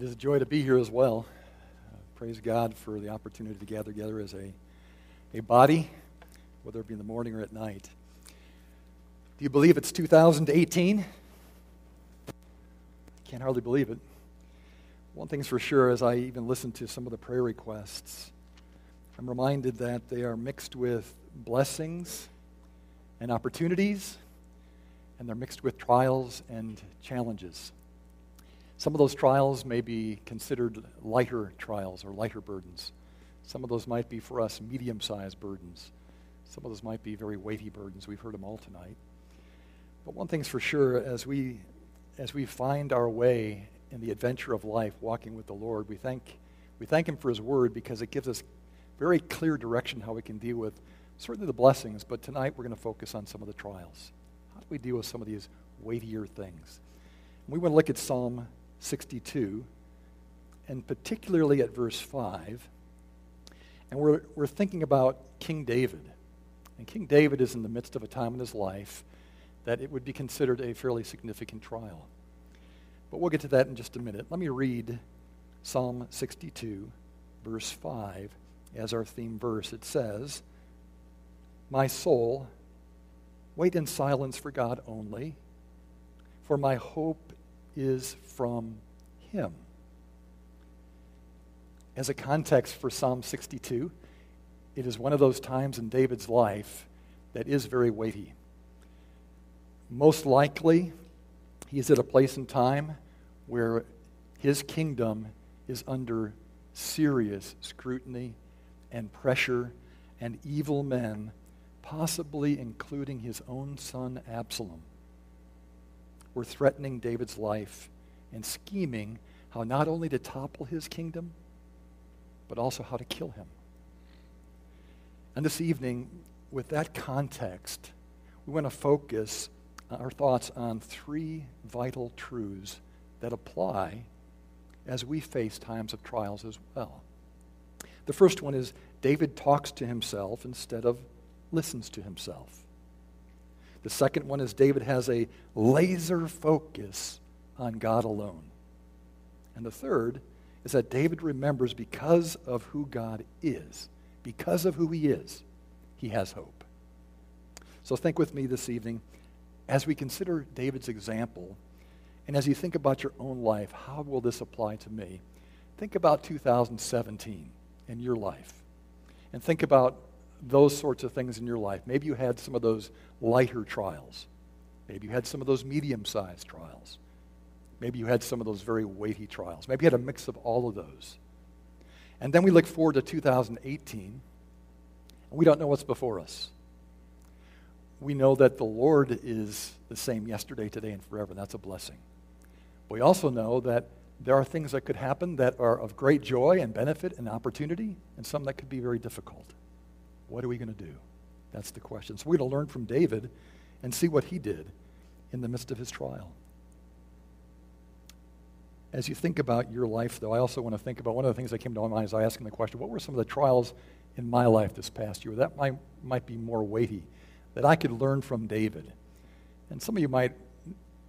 It is a joy to be here as well. Uh, praise God for the opportunity to gather together as a, a body, whether it be in the morning or at night. Do you believe it's 2018? I can't hardly believe it. One thing's for sure, as I even listen to some of the prayer requests, I'm reminded that they are mixed with blessings and opportunities, and they're mixed with trials and challenges. Some of those trials may be considered lighter trials or lighter burdens. Some of those might be for us medium sized burdens. Some of those might be very weighty burdens. We've heard them all tonight. But one thing's for sure as we, as we find our way in the adventure of life, walking with the Lord, we thank, we thank Him for His word because it gives us very clear direction how we can deal with certainly the blessings, but tonight we're going to focus on some of the trials. How do we deal with some of these weightier things? we want to look at Psalm 62, and particularly at verse 5. And we're, we're thinking about King David. And King David is in the midst of a time in his life that it would be considered a fairly significant trial. But we'll get to that in just a minute. Let me read Psalm 62, verse 5, as our theme verse. It says, My soul, wait in silence for God only, for my hope is from Him. As a context for Psalm 62, it is one of those times in David's life that is very weighty. Most likely, he is at a place in time where his kingdom is under serious scrutiny and pressure and evil men, possibly including his own son Absalom were threatening David's life and scheming how not only to topple his kingdom, but also how to kill him. And this evening, with that context, we want to focus our thoughts on three vital truths that apply as we face times of trials as well. The first one is David talks to himself instead of listens to himself. The second one is David has a laser focus on God alone. And the third is that David remembers because of who God is, because of who he is, he has hope. So think with me this evening as we consider David's example, and as you think about your own life, how will this apply to me? Think about 2017 and your life. And think about those sorts of things in your life. Maybe you had some of those lighter trials. Maybe you had some of those medium sized trials. Maybe you had some of those very weighty trials. Maybe you had a mix of all of those. And then we look forward to 2018, and we don't know what's before us. We know that the Lord is the same yesterday, today, and forever. And That's a blessing. We also know that there are things that could happen that are of great joy and benefit and opportunity, and some that could be very difficult. What are we going to do? That's the question. So we're going to learn from David and see what he did in the midst of his trial. As you think about your life, though, I also want to think about one of the things that came to my mind as I asked him the question what were some of the trials in my life this past year that might, might be more weighty that I could learn from David? And some of you might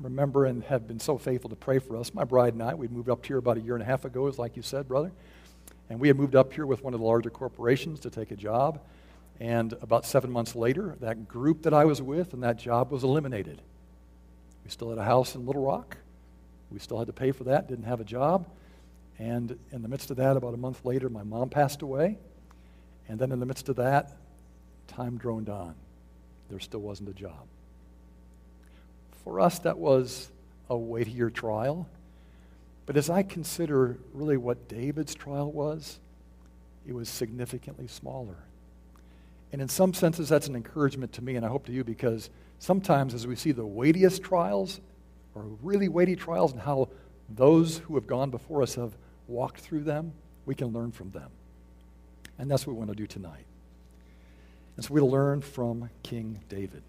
remember and have been so faithful to pray for us. My bride and I, we moved up here about a year and a half ago, as like you said, brother. And we had moved up here with one of the larger corporations to take a job. And about seven months later, that group that I was with and that job was eliminated. We still had a house in Little Rock. We still had to pay for that, didn't have a job. And in the midst of that, about a month later, my mom passed away. And then in the midst of that, time droned on. There still wasn't a job. For us, that was a weightier trial. But as I consider really what David's trial was, it was significantly smaller. And in some senses, that's an encouragement to me, and I hope to you, because sometimes as we see the weightiest trials, or really weighty trials, and how those who have gone before us have walked through them, we can learn from them. And that's what we want to do tonight. And so we'll learn from King David.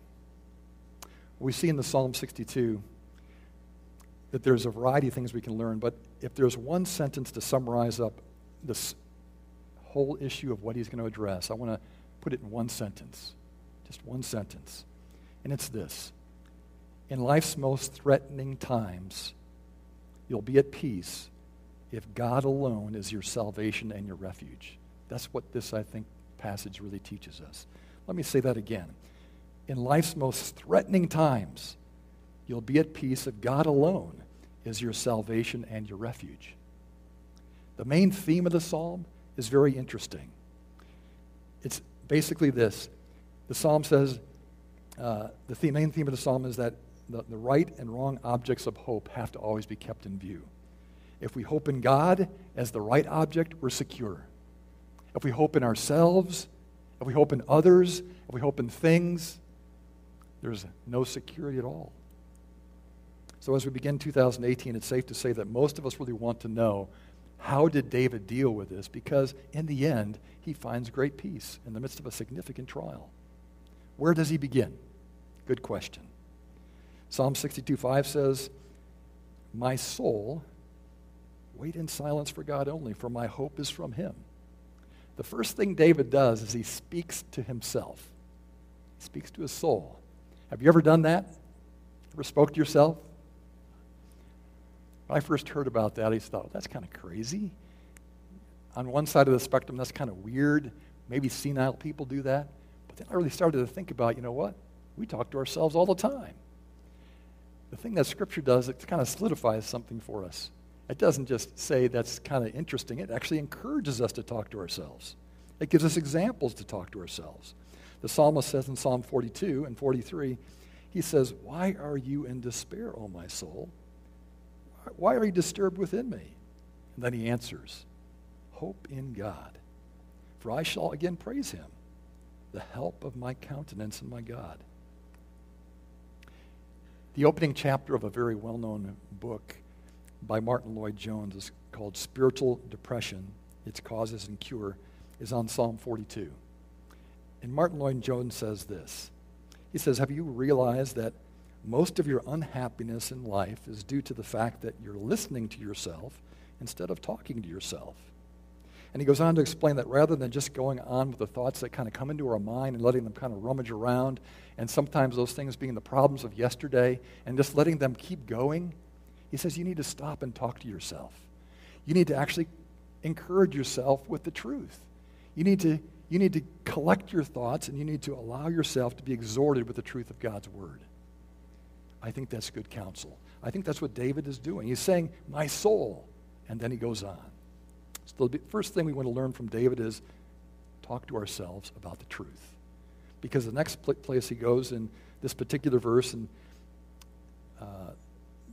We see in the Psalm 62 that there's a variety of things we can learn, but if there's one sentence to summarize up this whole issue of what he's going to address, I want to put it in one sentence. Just one sentence. And it's this In life's most threatening times, you'll be at peace if God alone is your salvation and your refuge. That's what this, I think, passage really teaches us. Let me say that again. In life's most threatening times, you'll be at peace if God alone is your salvation and your refuge. The main theme of the psalm is very interesting. It's basically this the psalm says, uh, the theme, main theme of the psalm is that the, the right and wrong objects of hope have to always be kept in view. If we hope in God as the right object, we're secure. If we hope in ourselves, if we hope in others, if we hope in things, there's no security at all. So as we begin 2018, it's safe to say that most of us really want to know how did David deal with this? Because in the end, he finds great peace in the midst of a significant trial. Where does he begin? Good question. Psalm 62 5 says, My soul, wait in silence for God only, for my hope is from him. The first thing David does is he speaks to himself. He speaks to his soul. Have you ever done that? Ever spoke to yourself? When I first heard about that, I thought, that's kind of crazy. On one side of the spectrum, that's kind of weird. Maybe senile people do that. But then I really started to think about, you know what? We talk to ourselves all the time. The thing that Scripture does, it kind of solidifies something for us. It doesn't just say that's kind of interesting, it actually encourages us to talk to ourselves. It gives us examples to talk to ourselves. The psalmist says in Psalm 42 and 43, he says, Why are you in despair, O my soul? Why are you disturbed within me? And then he answers, Hope in God, for I shall again praise him, the help of my countenance and my God. The opening chapter of a very well known book by Martyn Lloyd-Jones is called Spiritual Depression Its Causes and Cure, is on Psalm 42. And Martyn Lloyd-Jones says this He says, Have you realized that most of your unhappiness in life is due to the fact that you're listening to yourself instead of talking to yourself. And he goes on to explain that rather than just going on with the thoughts that kind of come into our mind and letting them kind of rummage around, and sometimes those things being the problems of yesterday, and just letting them keep going, he says you need to stop and talk to yourself. You need to actually encourage yourself with the truth. You need to, you need to collect your thoughts and you need to allow yourself to be exhorted with the truth of God's word. I think that's good counsel. I think that's what David is doing. He's saying, My soul. And then he goes on. So the first thing we want to learn from David is talk to ourselves about the truth. Because the next place he goes in this particular verse, and uh,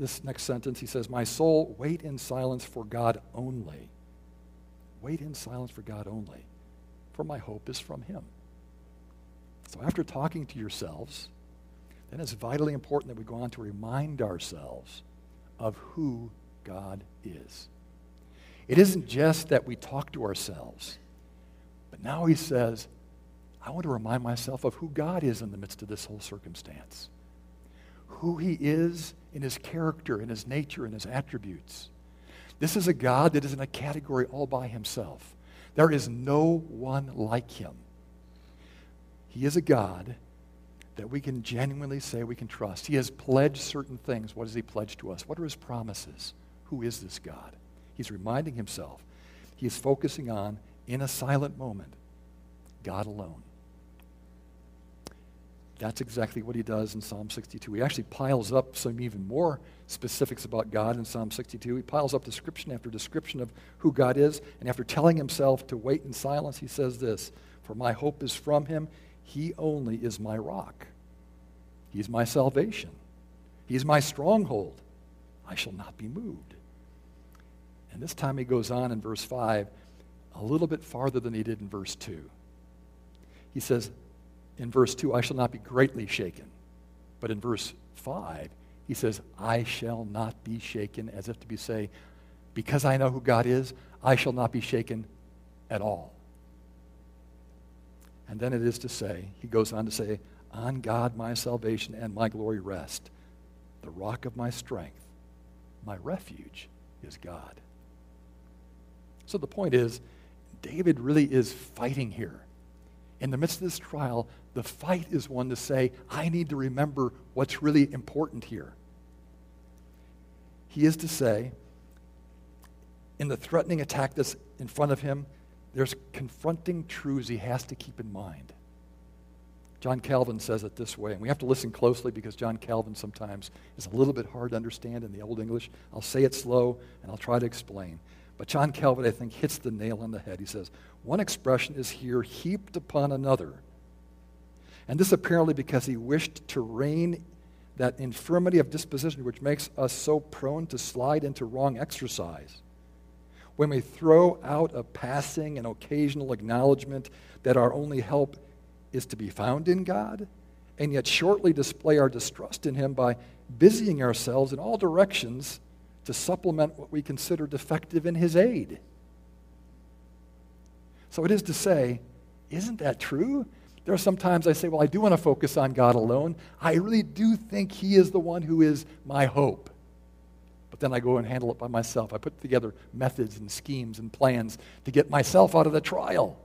this next sentence, he says, My soul, wait in silence for God only. Wait in silence for God only, for my hope is from him. So after talking to yourselves, then it's vitally important that we go on to remind ourselves of who God is. It isn't just that we talk to ourselves, but now he says, I want to remind myself of who God is in the midst of this whole circumstance. Who he is in his character, in his nature, in his attributes. This is a God that is in a category all by himself. There is no one like him. He is a God that we can genuinely say we can trust. He has pledged certain things. What has He pledged to us? What are His promises? Who is this God? He's reminding Himself. He is focusing on, in a silent moment, God alone. That's exactly what he does in Psalm 62. He actually piles up some even more specifics about God in Psalm 62. He piles up description after description of who God is. And after telling himself to wait in silence, he says this For my hope is from him. He only is my rock. He's my salvation. He's my stronghold. I shall not be moved. And this time he goes on in verse 5 a little bit farther than he did in verse 2. He says in verse 2, I shall not be greatly shaken. But in verse 5, he says, I shall not be shaken, as if to be say, because I know who God is, I shall not be shaken at all. And then it is to say, he goes on to say, On God my salvation and my glory rest. The rock of my strength, my refuge is God. So the point is, David really is fighting here. In the midst of this trial, the fight is one to say, I need to remember what's really important here. He is to say, in the threatening attack that's in front of him, there's confronting truths he has to keep in mind. John Calvin says it this way, and we have to listen closely because John Calvin sometimes is a little bit hard to understand in the Old English. I'll say it slow and I'll try to explain. But John Calvin, I think, hits the nail on the head. He says, One expression is here heaped upon another. And this apparently because he wished to rein that infirmity of disposition which makes us so prone to slide into wrong exercise. When we throw out a passing and occasional acknowledgement that our only help is to be found in God, and yet shortly display our distrust in Him by busying ourselves in all directions to supplement what we consider defective in His aid. So it is to say, isn't that true? There are some times I say, well, I do want to focus on God alone. I really do think He is the one who is my hope. But then I go and handle it by myself. I put together methods and schemes and plans to get myself out of the trial.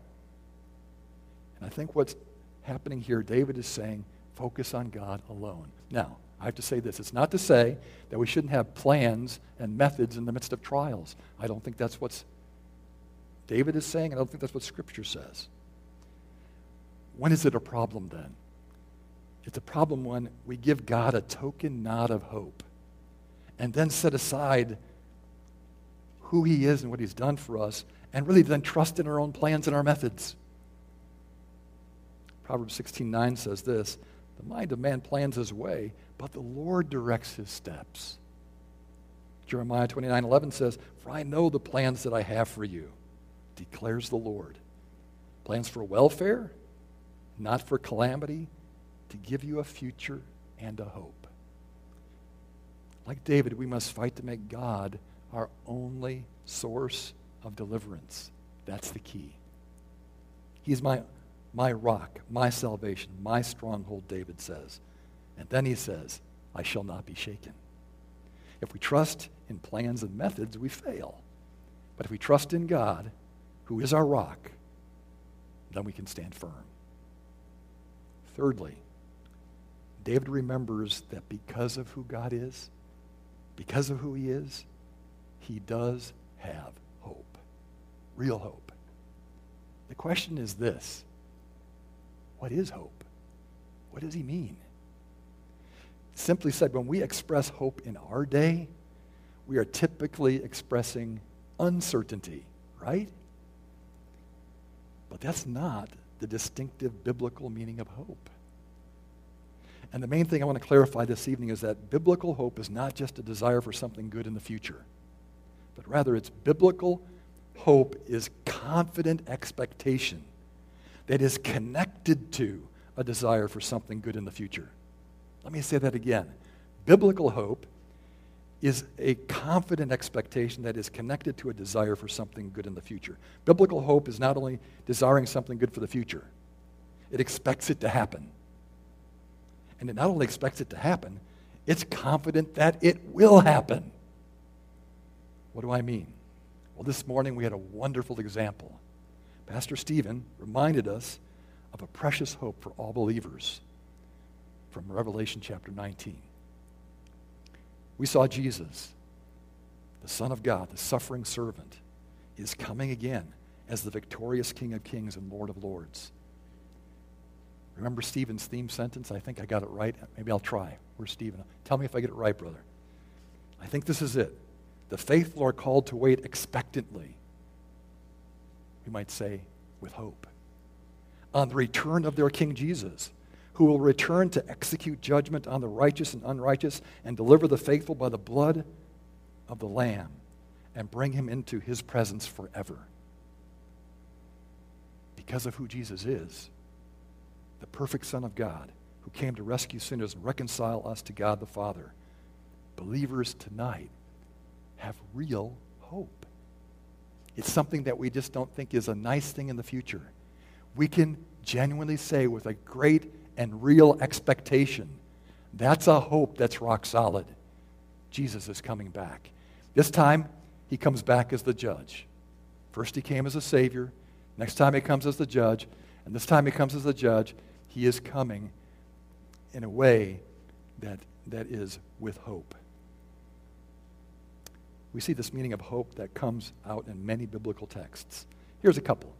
And I think what's happening here, David is saying, focus on God alone. Now, I have to say this. It's not to say that we shouldn't have plans and methods in the midst of trials. I don't think that's what David is saying. I don't think that's what Scripture says. When is it a problem then? It's a problem when we give God a token nod of hope and then set aside who He is and what He's done for us and really then trust in our own plans and our methods. Proverbs 16:9 says this, "The mind of man plans his way, but the Lord directs his steps." Jeremiah 29:11 says, "For I know the plans that I have for you," declares the Lord. Plans for welfare not for calamity, to give you a future and a hope. Like David, we must fight to make God our only source of deliverance. That's the key. He's my, my rock, my salvation, my stronghold, David says. And then he says, I shall not be shaken. If we trust in plans and methods, we fail. But if we trust in God, who is our rock, then we can stand firm. Thirdly, David remembers that because of who God is, because of who he is, he does have hope, real hope. The question is this what is hope? What does he mean? Simply said, when we express hope in our day, we are typically expressing uncertainty, right? But that's not the distinctive biblical meaning of hope. And the main thing I want to clarify this evening is that biblical hope is not just a desire for something good in the future, but rather it's biblical hope is confident expectation that is connected to a desire for something good in the future. Let me say that again. Biblical hope is a confident expectation that is connected to a desire for something good in the future. Biblical hope is not only desiring something good for the future, it expects it to happen. And it not only expects it to happen, it's confident that it will happen. What do I mean? Well, this morning we had a wonderful example. Pastor Stephen reminded us of a precious hope for all believers from Revelation chapter 19 we saw Jesus, the Son of God, the suffering servant, is coming again as the victorious King of Kings and Lord of Lords. Remember Stephen's theme sentence? I think I got it right. Maybe I'll try. Where's Stephen? Tell me if I get it right, brother. I think this is it. The faithful are called to wait expectantly. We might say with hope on the return of their King Jesus who will return to execute judgment on the righteous and unrighteous and deliver the faithful by the blood of the Lamb and bring him into his presence forever. Because of who Jesus is, the perfect Son of God who came to rescue sinners and reconcile us to God the Father, believers tonight have real hope. It's something that we just don't think is a nice thing in the future. We can genuinely say with a great and real expectation. That's a hope that's rock solid. Jesus is coming back. This time, he comes back as the judge. First, he came as a savior. Next time, he comes as the judge. And this time, he comes as the judge. He is coming in a way that, that is with hope. we see this meaning of hope that comes out in many biblical texts. Here's a couple.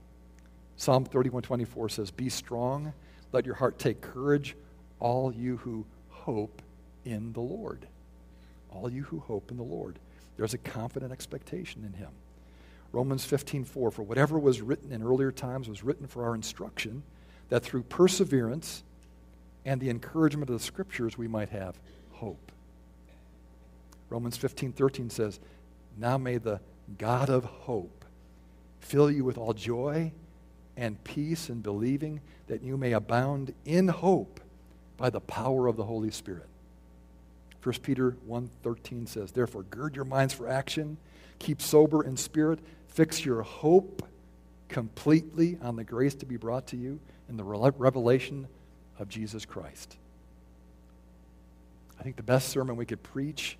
Psalm 31:24 says, "Be strong, let your heart take courage, all you who hope in the Lord." All you who hope in the Lord. There's a confident expectation in him. Romans 15:4 For whatever was written in earlier times was written for our instruction, that through perseverance and the encouragement of the scriptures we might have hope. Romans 15:13 says, "Now may the God of hope fill you with all joy and peace in believing that you may abound in hope by the power of the Holy Spirit." 1 Peter 1:13 says, "Therefore gird your minds for action, keep sober in spirit, fix your hope completely on the grace to be brought to you in the revelation of Jesus Christ." I think the best sermon we could preach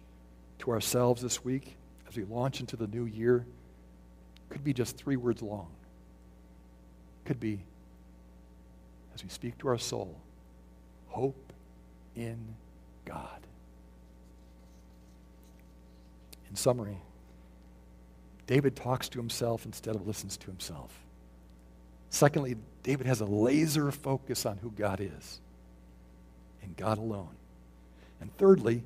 to ourselves this week as we launch into the new year could be just three words long. Could be, as we speak to our soul, hope in God. In summary, David talks to himself instead of listens to himself. Secondly, David has a laser focus on who God is and God alone. And thirdly,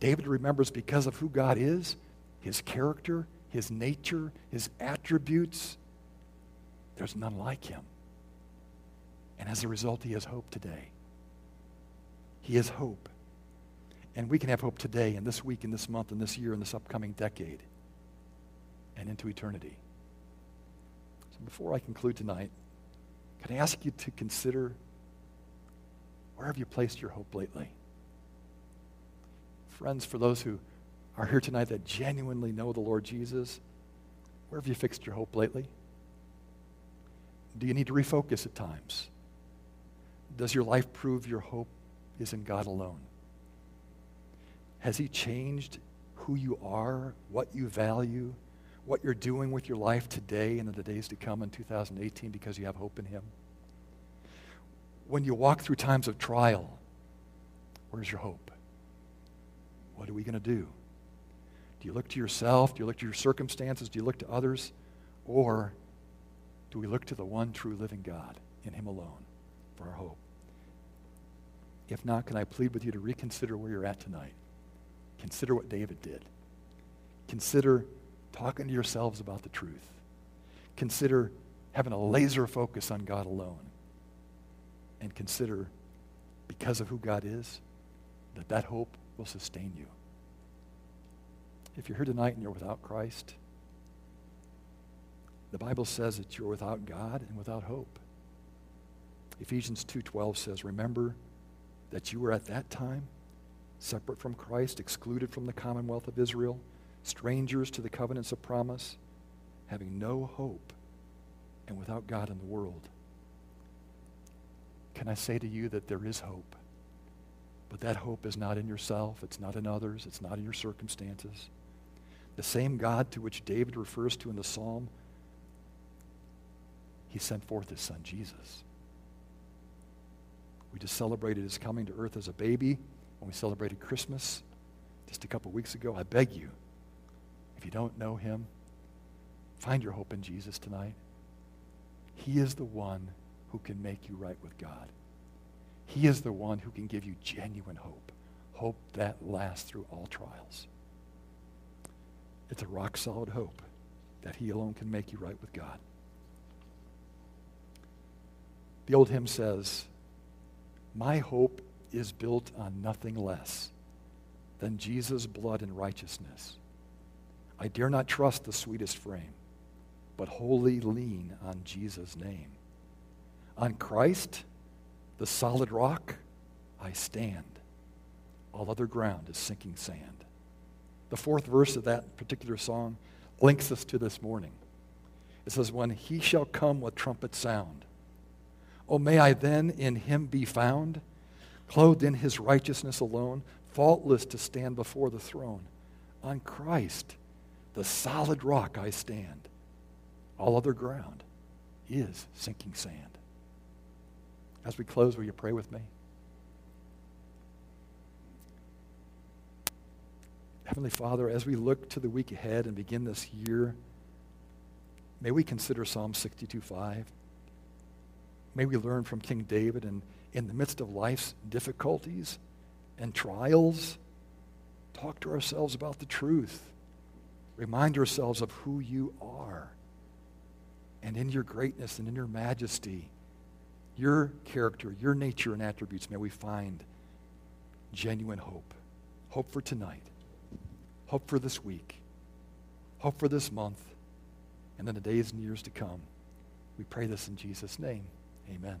David remembers because of who God is, his character, his nature, his attributes, there's none like him. And as a result, he has hope today. He has hope. And we can have hope today and this week and this month and this year and this upcoming decade and into eternity. So before I conclude tonight, can I ask you to consider where have you placed your hope lately? Friends, for those who are here tonight that genuinely know the Lord Jesus, where have you fixed your hope lately? Do you need to refocus at times? Does your life prove your hope is in God alone? Has He changed who you are, what you value, what you're doing with your life today and in the days to come in 2018 because you have hope in Him? When you walk through times of trial, where's your hope? What are we going to do? Do you look to yourself? Do you look to your circumstances? Do you look to others? Or do we look to the one true living God in Him alone for our hope? If not, can I plead with you to reconsider where you're at tonight? Consider what David did. Consider talking to yourselves about the truth. Consider having a laser focus on God alone. And consider, because of who God is, that that hope will sustain you. If you're here tonight and you're without Christ, the Bible says that you're without God and without hope. Ephesians 2:12 says, "Remember that you were at that time separate from Christ, excluded from the commonwealth of Israel, strangers to the covenants of promise, having no hope, and without God in the world. Can I say to you that there is hope? But that hope is not in yourself, it's not in others, it's not in your circumstances. The same God to which David refers to in the psalm, he sent forth his son Jesus. We just celebrated his coming to earth as a baby when we celebrated Christmas just a couple weeks ago. I beg you, if you don't know him, find your hope in Jesus tonight. He is the one who can make you right with God. He is the one who can give you genuine hope, hope that lasts through all trials. It's a rock solid hope that He alone can make you right with God. The old hymn says, My hope is built on nothing less than Jesus' blood and righteousness. I dare not trust the sweetest frame, but wholly lean on Jesus' name. On Christ, the solid rock, I stand. All other ground is sinking sand. The fourth verse of that particular song links us to this morning. It says, When he shall come with trumpet sound, oh, may I then in him be found? clothed in his righteousness alone, faultless to stand before the throne. On Christ, the solid rock, I stand. All other ground is sinking sand. As we close, will you pray with me? Heavenly Father, as we look to the week ahead and begin this year, may we consider Psalm 62.5. May we learn from King David and in the midst of life's difficulties and trials, talk to ourselves about the truth. Remind ourselves of who you are. And in your greatness and in your majesty, your character, your nature and attributes, may we find genuine hope. Hope for tonight. Hope for this week. Hope for this month. And then the days and years to come. We pray this in Jesus' name. Amen.